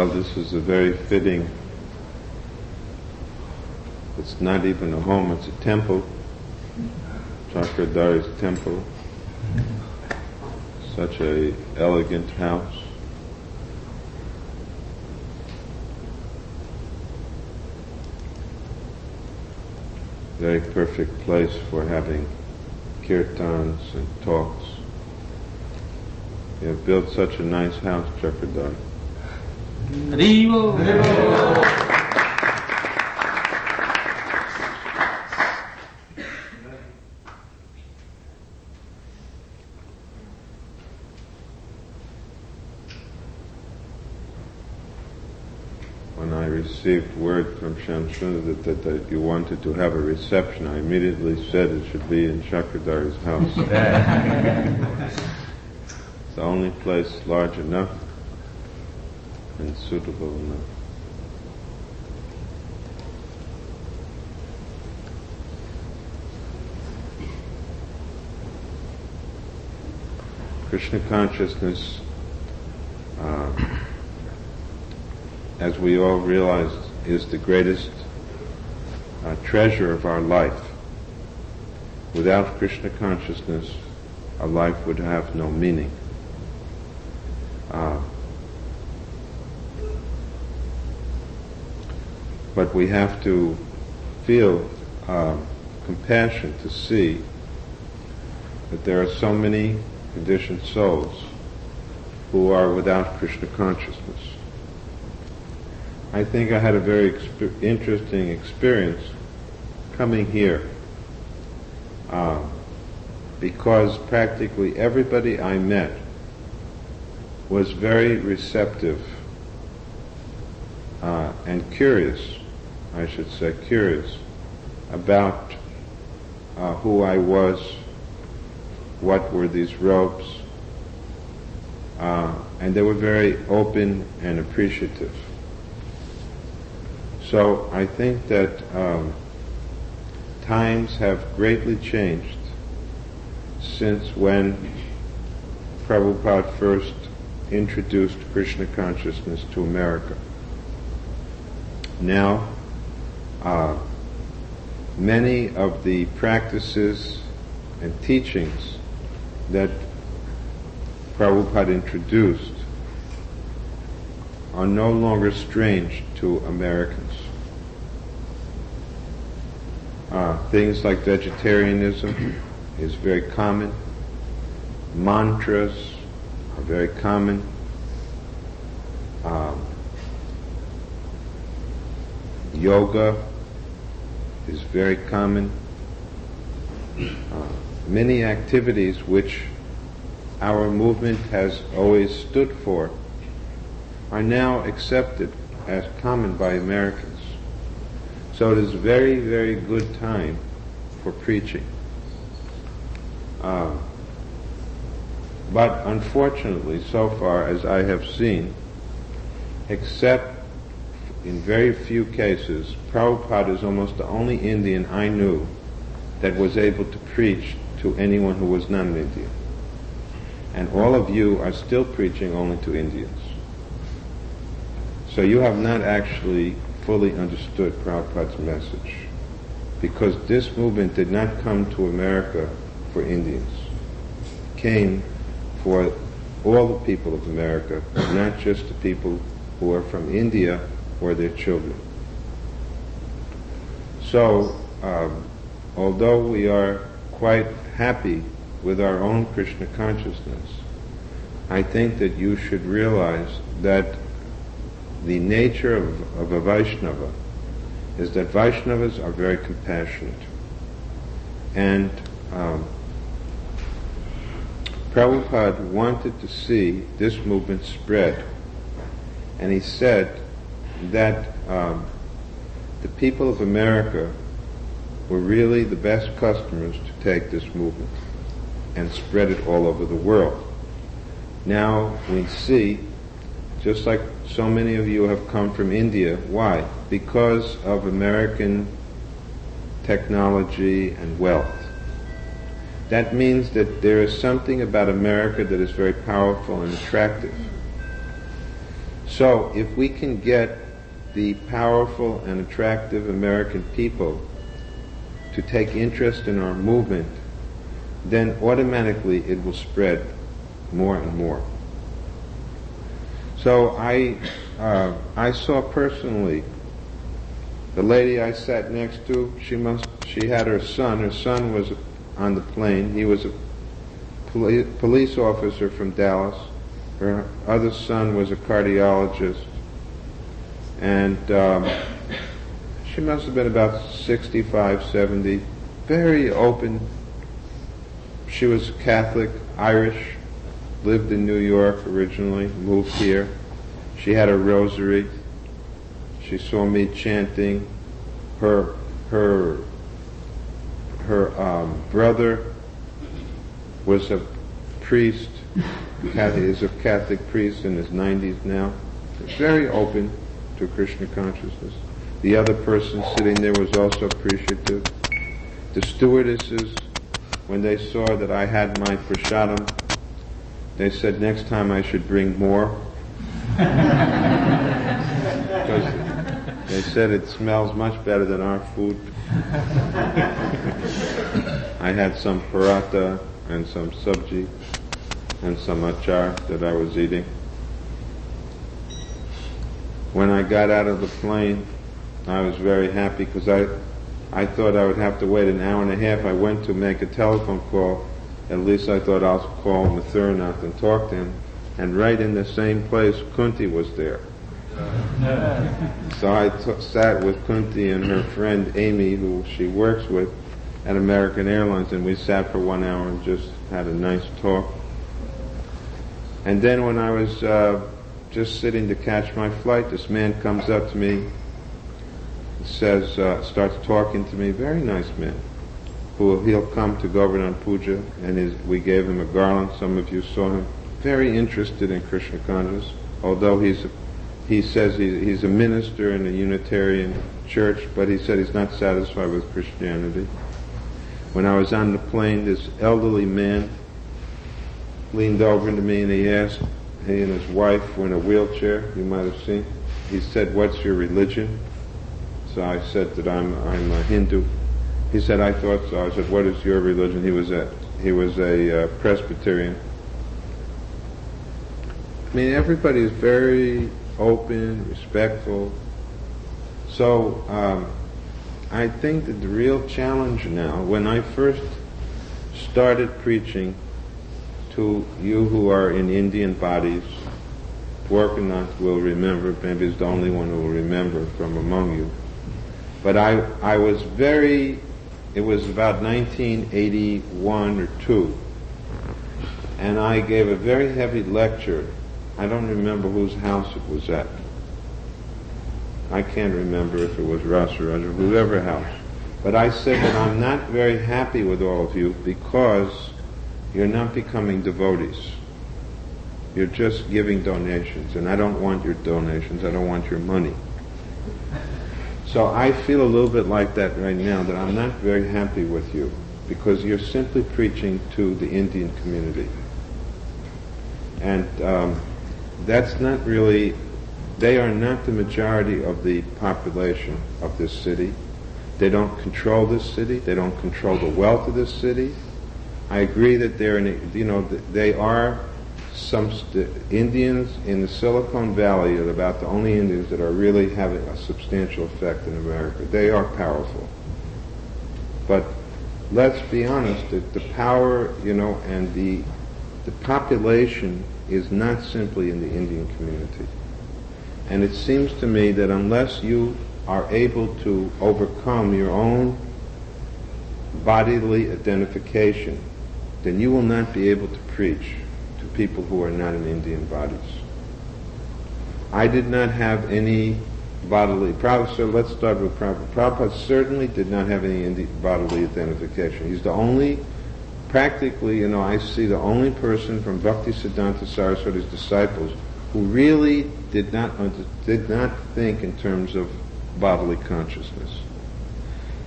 Well, this is a very fitting, it's not even a home, it's a temple, Chakradhari's temple. Such a elegant house. Very perfect place for having kirtans and talks. You have built such a nice house, Chakradhar. When I received word from Shamsuna that, that, that you wanted to have a reception, I immediately said it should be in Chakradhari's house. it's the only place large enough and suitable enough. Krishna consciousness, uh, as we all realize, is the greatest uh, treasure of our life. Without Krishna consciousness, our life would have no meaning. Uh, but we have to feel uh, compassion to see that there are so many conditioned souls who are without Krishna consciousness. I think I had a very exp- interesting experience coming here uh, because practically everybody I met was very receptive uh, and curious, I should say, curious about uh, who I was, what were these robes, uh, and they were very open and appreciative. So I think that um, times have greatly changed since when Prabhupada first introduced Krishna consciousness to America. Now, uh, many of the practices and teachings that Prabhupada introduced are no longer strange to Americans. Uh, things like vegetarianism is very common. Mantras are very common. Um, yoga is very common. Uh, many activities which our movement has always stood for are now accepted as common by Americans. So it is very, very good time for preaching. Uh, but unfortunately, so far as I have seen, except in very few cases, Prabhupada is almost the only Indian I knew that was able to preach to anyone who was not an Indian. And all of you are still preaching only to Indians. So you have not actually fully understood Prabhupada's message. Because this movement did not come to America for Indians. It came for all the people of America, not just the people who are from India or their children. So, um, although we are quite happy with our own Krishna consciousness, I think that you should realize that the nature of, of a Vaishnava is that Vaishnavas are very compassionate. And um, Prabhupada wanted to see this movement spread. And he said that um, the people of America were really the best customers to take this movement and spread it all over the world. Now we see, just like so many of you have come from India, why? Because of American technology and wealth. That means that there is something about America that is very powerful and attractive. So if we can get the powerful and attractive American people to take interest in our movement, then automatically it will spread more and more. So I, uh, I saw personally the lady I sat next to. She must, she had her son. Her son was on the plane. He was a poli- police officer from Dallas. Her other son was a cardiologist, and um, she must have been about 65, 70. Very open. She was Catholic, Irish, lived in New York originally, moved here. She had a rosary. She saw me chanting. Her her her um, brother was a priest. Catholic, is a Catholic priest in his 90s now. Very open to Krishna consciousness. The other person sitting there was also appreciative. The stewardesses, when they saw that I had my prasadam, they said next time I should bring more. because they said it smells much better than our food. I had some paratha and some sabji and some achar that I was eating. When I got out of the plane, I was very happy because I, I thought I would have to wait an hour and a half. I went to make a telephone call at least I thought I'll call Mathuranath and talk to him. And right in the same place, Kunti was there. so I t- sat with Kunti and her friend Amy, who she works with at American Airlines, and we sat for one hour and just had a nice talk. And then when I was uh, just sitting to catch my flight, this man comes up to me, says, uh, starts talking to me, very nice man who he'll come to Govardhan Puja, and his, we gave him a garland. Some of you saw him. Very interested in Krishna consciousness, although he's a, he says he, he's a minister in a Unitarian church, but he said he's not satisfied with Christianity. When I was on the plane, this elderly man leaned over to me and he asked, he and his wife were in a wheelchair, you might have seen. He said, what's your religion? So I said that I'm, I'm a Hindu. He said, I thought so. I said, what is your religion? He was a, he was a uh, Presbyterian. I mean, everybody is very open, respectful. So, um, I think that the real challenge now, when I first started preaching to you who are in Indian bodies, Dwarkanath will remember, maybe he's the only one who will remember from among you. But I, I was very it was about 1981 or 2. And I gave a very heavy lecture. I don't remember whose house it was at. I can't remember if it was Russ or whoever house. But I said that I'm not very happy with all of you because you're not becoming devotees. You're just giving donations, and I don't want your donations. I don't want your money. So I feel a little bit like that right now, that I'm not very happy with you because you're simply preaching to the Indian community. And um, that's not really, they are not the majority of the population of this city. They don't control this city. They don't control the wealth of this city. I agree that they're, in, you know, they are some st- Indians in the Silicon Valley are about the only Indians that are really having a substantial effect in America. They are powerful. But let's be honest, that the power, you know, and the, the population is not simply in the Indian community. And it seems to me that unless you are able to overcome your own bodily identification, then you will not be able to preach to people who are not in Indian bodies. I did not have any bodily, so let's start with Prabhupada. Prabhupada certainly did not have any Indi- bodily identification. He's the only, practically, you know, I see the only person from Bhakti Siddhanta Saraswati's disciples who really did not, did not think in terms of bodily consciousness.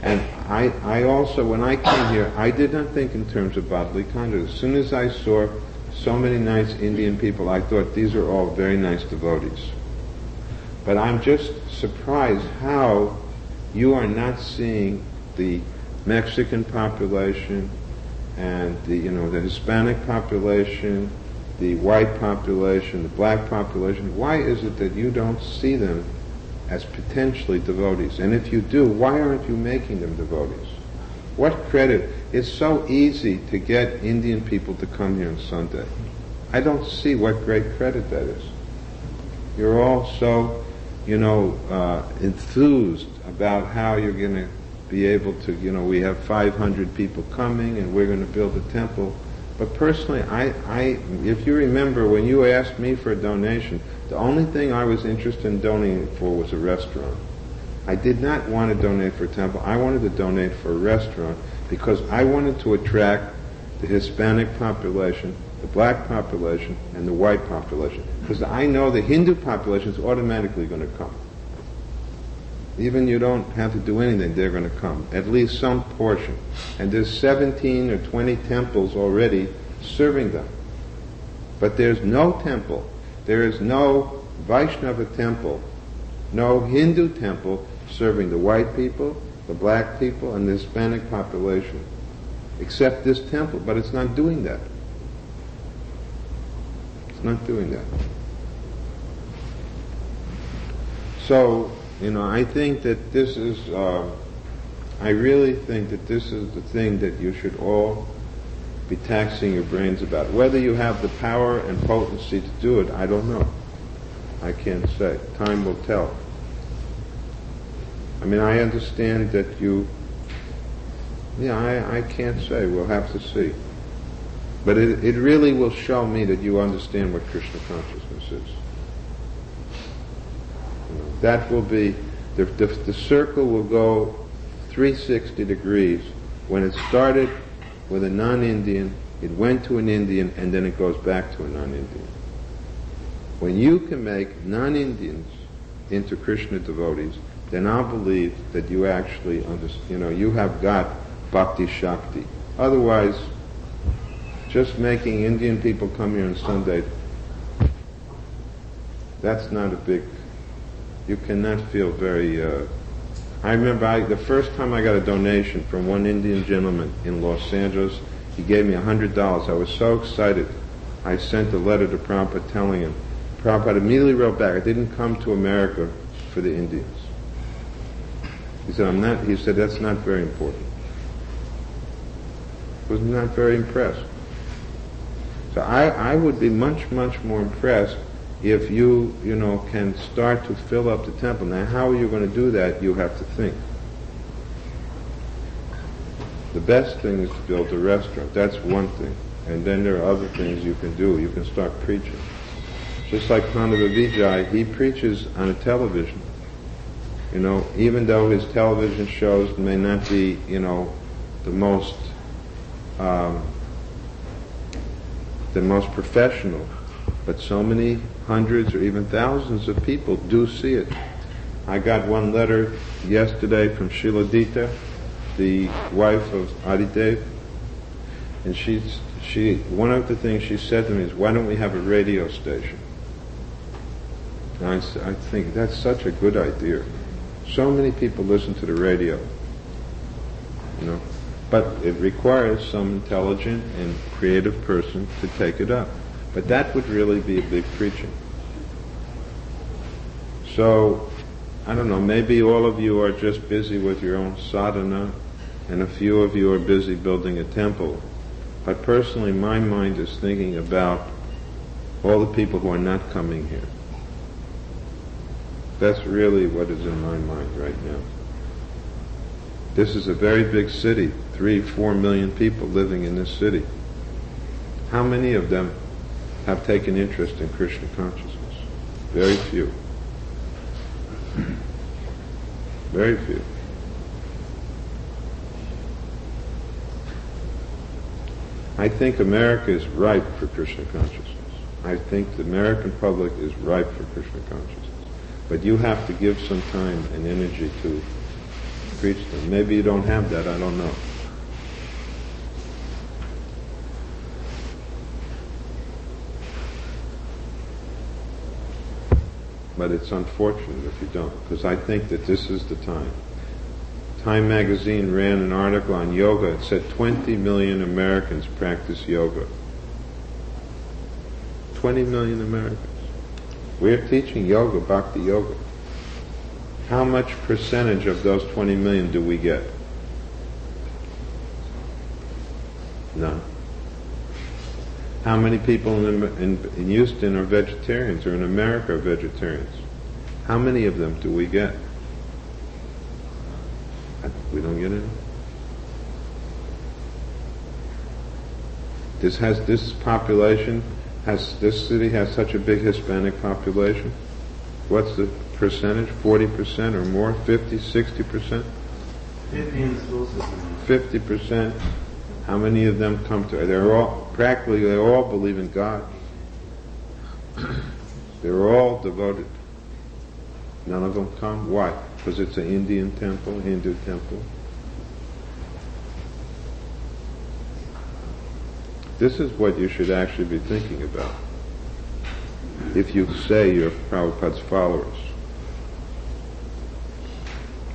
And I, I also, when I came here, I did not think in terms of bodily conduct. As soon as I saw so many nice Indian people. I thought these are all very nice devotees. But I'm just surprised how you are not seeing the Mexican population and the you know the Hispanic population, the white population, the black population. Why is it that you don't see them as potentially devotees? And if you do, why aren't you making them devotees? What credit? It's so easy to get Indian people to come here on Sunday. I don't see what great credit that is. You're all so, you know, uh, enthused about how you're going to be able to, you know, we have 500 people coming and we're going to build a temple. But personally, I, I, if you remember, when you asked me for a donation, the only thing I was interested in donating for was a restaurant. I did not want to donate for a temple. I wanted to donate for a restaurant because I wanted to attract the Hispanic population, the black population, and the white population. Because I know the Hindu population is automatically going to come. Even you don't have to do anything, they're going to come. At least some portion. And there's 17 or 20 temples already serving them. But there's no temple. There is no Vaishnava temple, no Hindu temple serving the white people, the black people, and the Hispanic population. Except this temple, but it's not doing that. It's not doing that. So, you know, I think that this is, uh, I really think that this is the thing that you should all be taxing your brains about. Whether you have the power and potency to do it, I don't know. I can't say. Time will tell. I mean, I understand that you, yeah, I, I can't say. We'll have to see. But it, it really will show me that you understand what Krishna consciousness is that will be, the, the, the circle will go 360 degrees. When it started with a non-Indian, it went to an Indian, and then it goes back to a non-Indian. When you can make non-Indians into Krishna devotees, then I'll believe that you actually understand, you know, you have got bhakti shakti. Otherwise, just making Indian people come here on Sunday, that's not a big you cannot feel very. Uh, I remember I, the first time I got a donation from one Indian gentleman in Los Angeles. He gave me hundred dollars. I was so excited. I sent a letter to Prabhupada telling him. Prabhupada immediately wrote back. I didn't come to America for the Indians. He said, I'm not, he said, that's not very important. Was not very impressed. So I, I would be much, much more impressed if you, you know, can start to fill up the temple. Now, how are you going to do that? You have to think. The best thing is to build a restaurant. That's one thing. And then there are other things you can do. You can start preaching. Just like Pandava Vijay, he preaches on a television. You know, even though his television shows may not be, you know, the most, um, the most professional, but so many hundreds or even thousands of people do see it. I got one letter yesterday from Sheila Dita, the wife of Adidev, and she's, she, one of the things she said to me is, why don't we have a radio station? And I, I think that's such a good idea. So many people listen to the radio, you know, but it requires some intelligent and creative person to take it up. But that would really be a big preaching. So, I don't know, maybe all of you are just busy with your own sadhana, and a few of you are busy building a temple. But personally, my mind is thinking about all the people who are not coming here. That's really what is in my mind right now. This is a very big city, three, four million people living in this city. How many of them have taken interest in Krishna consciousness. Very few. Very few. I think America is ripe for Krishna consciousness. I think the American public is ripe for Krishna consciousness. But you have to give some time and energy to preach them. Maybe you don't have that, I don't know. But it's unfortunate if you don't, because I think that this is the time. Time magazine ran an article on yoga. It said 20 million Americans practice yoga. 20 million Americans. We're teaching yoga, bhakti yoga. How much percentage of those 20 million do we get? None. How many people in, in, in Houston are vegetarians or in America are vegetarians? How many of them do we get? We don't get any. This has this population has this city has such a big Hispanic population. What's the percentage? Forty percent or more? 50, 60 percent? Fifty percent. How many of them come to? They're all practically. They all believe in God. They're all devoted. None of them come. Why? Because it's an Indian temple, Hindu temple. This is what you should actually be thinking about if you say you're Prabhupada's followers.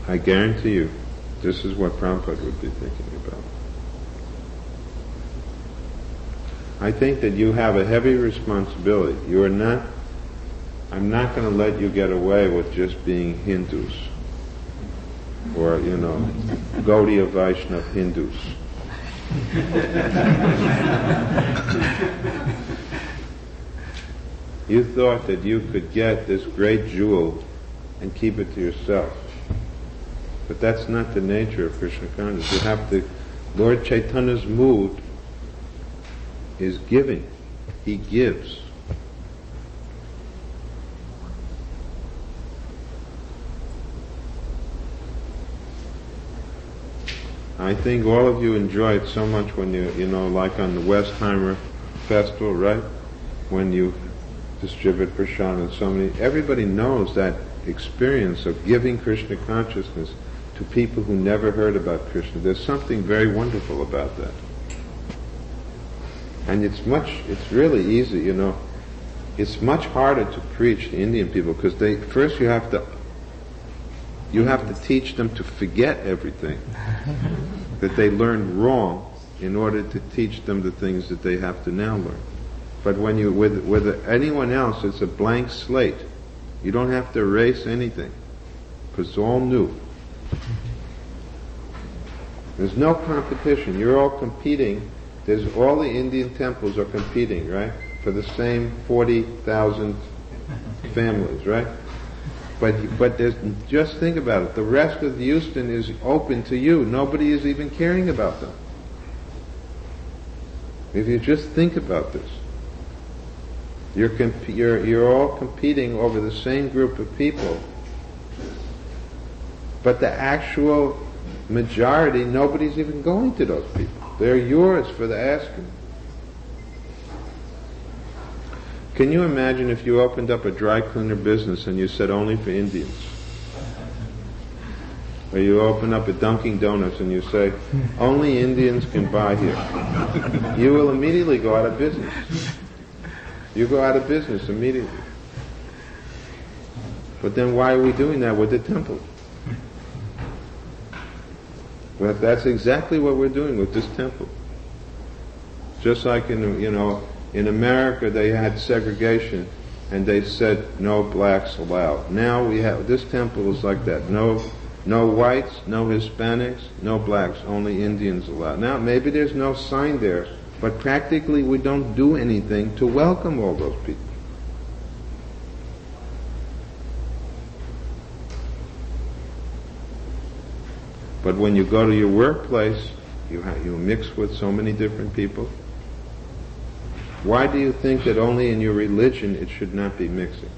I guarantee you, this is what Prabhupada would be thinking about. I think that you have a heavy responsibility. You are not, I'm not going to let you get away with just being Hindus or, you know, Gaudiya Vaishnava Hindus. you thought that you could get this great jewel and keep it to yourself. But that's not the nature of Krishna consciousness. You have to, Lord Chaitanya's mood is giving. He gives. I think all of you enjoy it so much when you, you know, like on the Westheimer Festival, right? When you distribute prashad and so many, everybody knows that experience of giving Krishna consciousness to people who never heard about Krishna. There's something very wonderful about that. And it's much, it's really easy, you know. It's much harder to preach to Indian people because they, first you have to you have to teach them to forget everything that they learned wrong in order to teach them the things that they have to now learn. But when you with with anyone else, it's a blank slate. You don't have to erase anything because it's all new. Mm-hmm. There's no competition. You're all competing. There's all the Indian temples are competing, right, for the same forty thousand families, right? But but just think about it. The rest of Houston is open to you. Nobody is even caring about them. If you just think about this, you're comp- you're you're all competing over the same group of people. But the actual majority, nobody's even going to those people. They're yours for the asking. Can you imagine if you opened up a dry cleaner business and you said only for Indians? Or you open up a Dunkin' Donuts and you say only Indians can buy here. You will immediately go out of business. You go out of business immediately. But then why are we doing that with the temple? Well, that's exactly what we're doing with this temple. Just like in, you know, in America, they had segregation and they said no blacks allowed. Now we have, this temple is like that. No, no whites, no Hispanics, no blacks, only Indians allowed. Now maybe there's no sign there, but practically we don't do anything to welcome all those people. But when you go to your workplace, you, ha- you mix with so many different people. Why do you think that only in your religion it should not be mixing?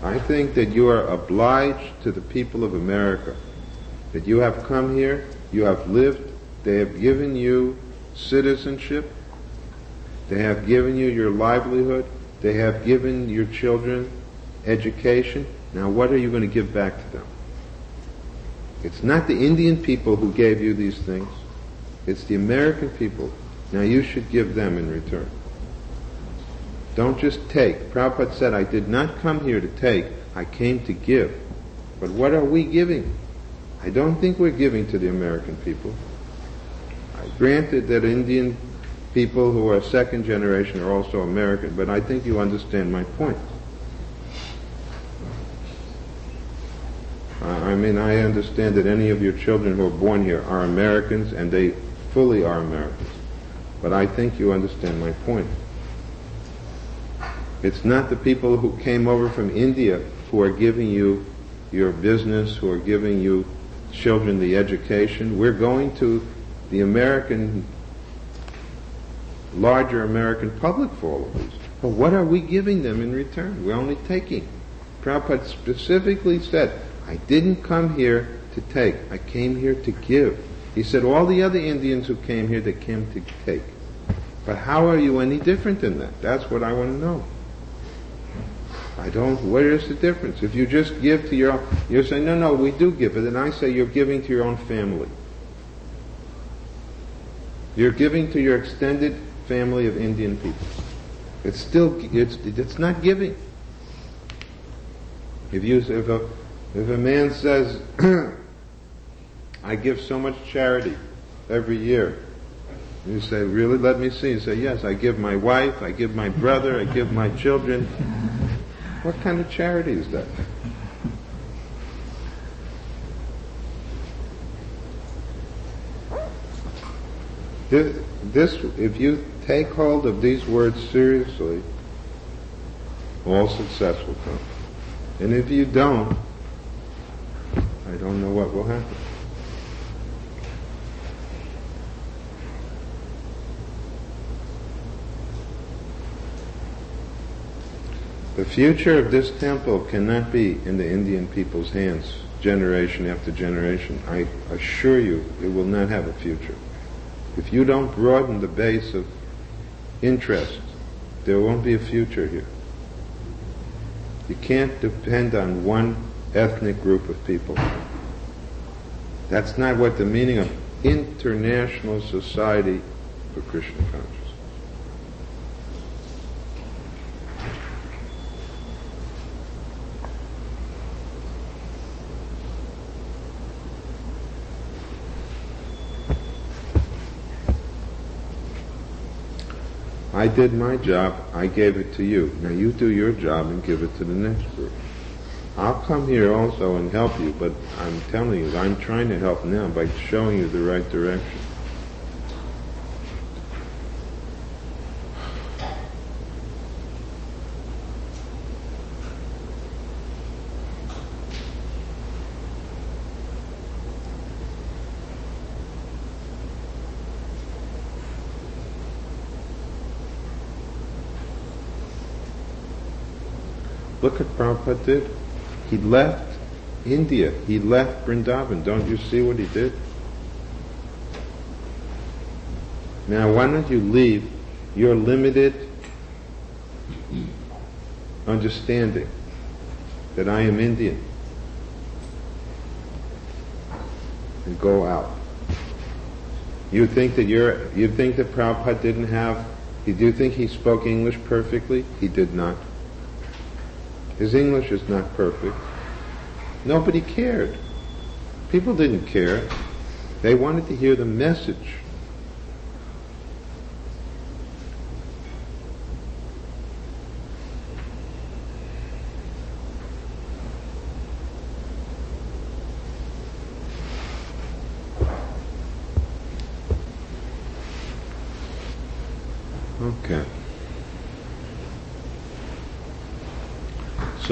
I think that you are obliged to the people of America, that you have come here, you have lived, they have given you citizenship, they have given you your livelihood, they have given your children education. Now what are you going to give back to them? It's not the Indian people who gave you these things. It's the American people. Now you should give them in return. Don't just take. Prabhupada said, I did not come here to take, I came to give. But what are we giving? I don't think we're giving to the American people. I granted that Indian people who are second generation are also American, but I think you understand my point. I mean, I understand that any of your children who are born here are Americans, and they fully are Americans. But I think you understand my point. It's not the people who came over from India who are giving you your business, who are giving you children the education. We're going to the American, larger American public for all of these. But what are we giving them in return? We're only taking. Prabhupada specifically said, I didn't come here to take. I came here to give. He said all the other Indians who came here, they came to take. But how are you any different than that? That's what I want to know. I don't, where is the difference? If you just give to your, you're saying, no, no, we do give it, and I say you're giving to your own family. You're giving to your extended family of Indian people. It's still, it's, it's not giving. If you, if a, if a man says, I give so much charity every year, you say, really? Let me see. You say, yes, I give my wife, I give my brother, I give my children. What kind of charity is that? This, this, if you take hold of these words seriously, all success will come. And if you don't, I don't know what will happen. The future of this temple cannot be in the Indian people's hands generation after generation. I assure you it will not have a future. If you don't broaden the base of interest, there won't be a future here. You can't depend on one ethnic group of people. That's not what the meaning of international society for Krishna consciousness. I did my job, I gave it to you. Now you do your job and give it to the next group. I'll come here also and help you, but I'm telling you, I'm trying to help now by showing you the right direction. Look at Prabhupada did. He left India. He left Vrindavan. Don't you see what he did? Now, why don't you leave your limited understanding that I am Indian and go out? You think that you're, you think that Prabhupada didn't have, you do think he spoke English perfectly? He did not. His English is not perfect. Nobody cared. People didn't care. They wanted to hear the message.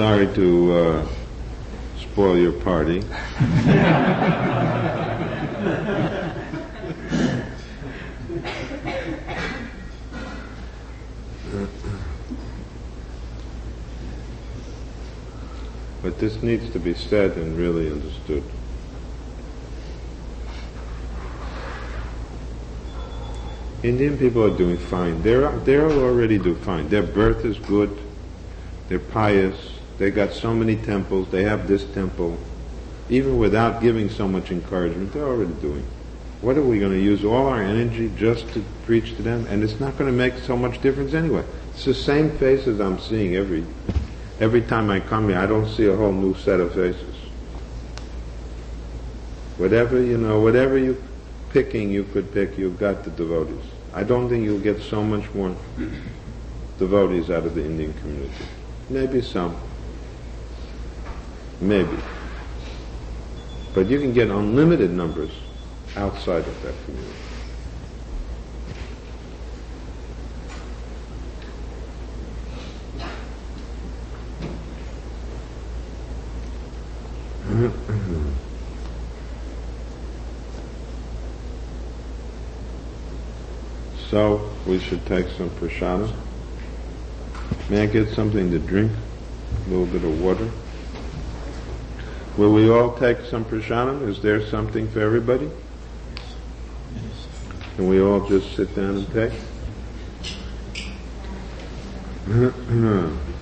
Sorry to uh, spoil your party. but this needs to be said and really understood. Indian people are doing fine. They're, they're already doing fine. Their birth is good. They're pious. They got so many temples. They have this temple. Even without giving so much encouragement, they're already doing. what are we going to use all our energy just to preach to them? And it's not going to make so much difference anyway. It's the same faces I'm seeing every every time I come here. I don't see a whole new set of faces. Whatever you know, whatever you picking, you could pick. You've got the devotees. I don't think you'll get so much more devotees out of the Indian community. Maybe some. Maybe. But you can get unlimited numbers outside of that community. so we should take some prashadam. May I get something to drink? A little bit of water? Will we all take some prashadam? Is there something for everybody? Can we all just sit down and take?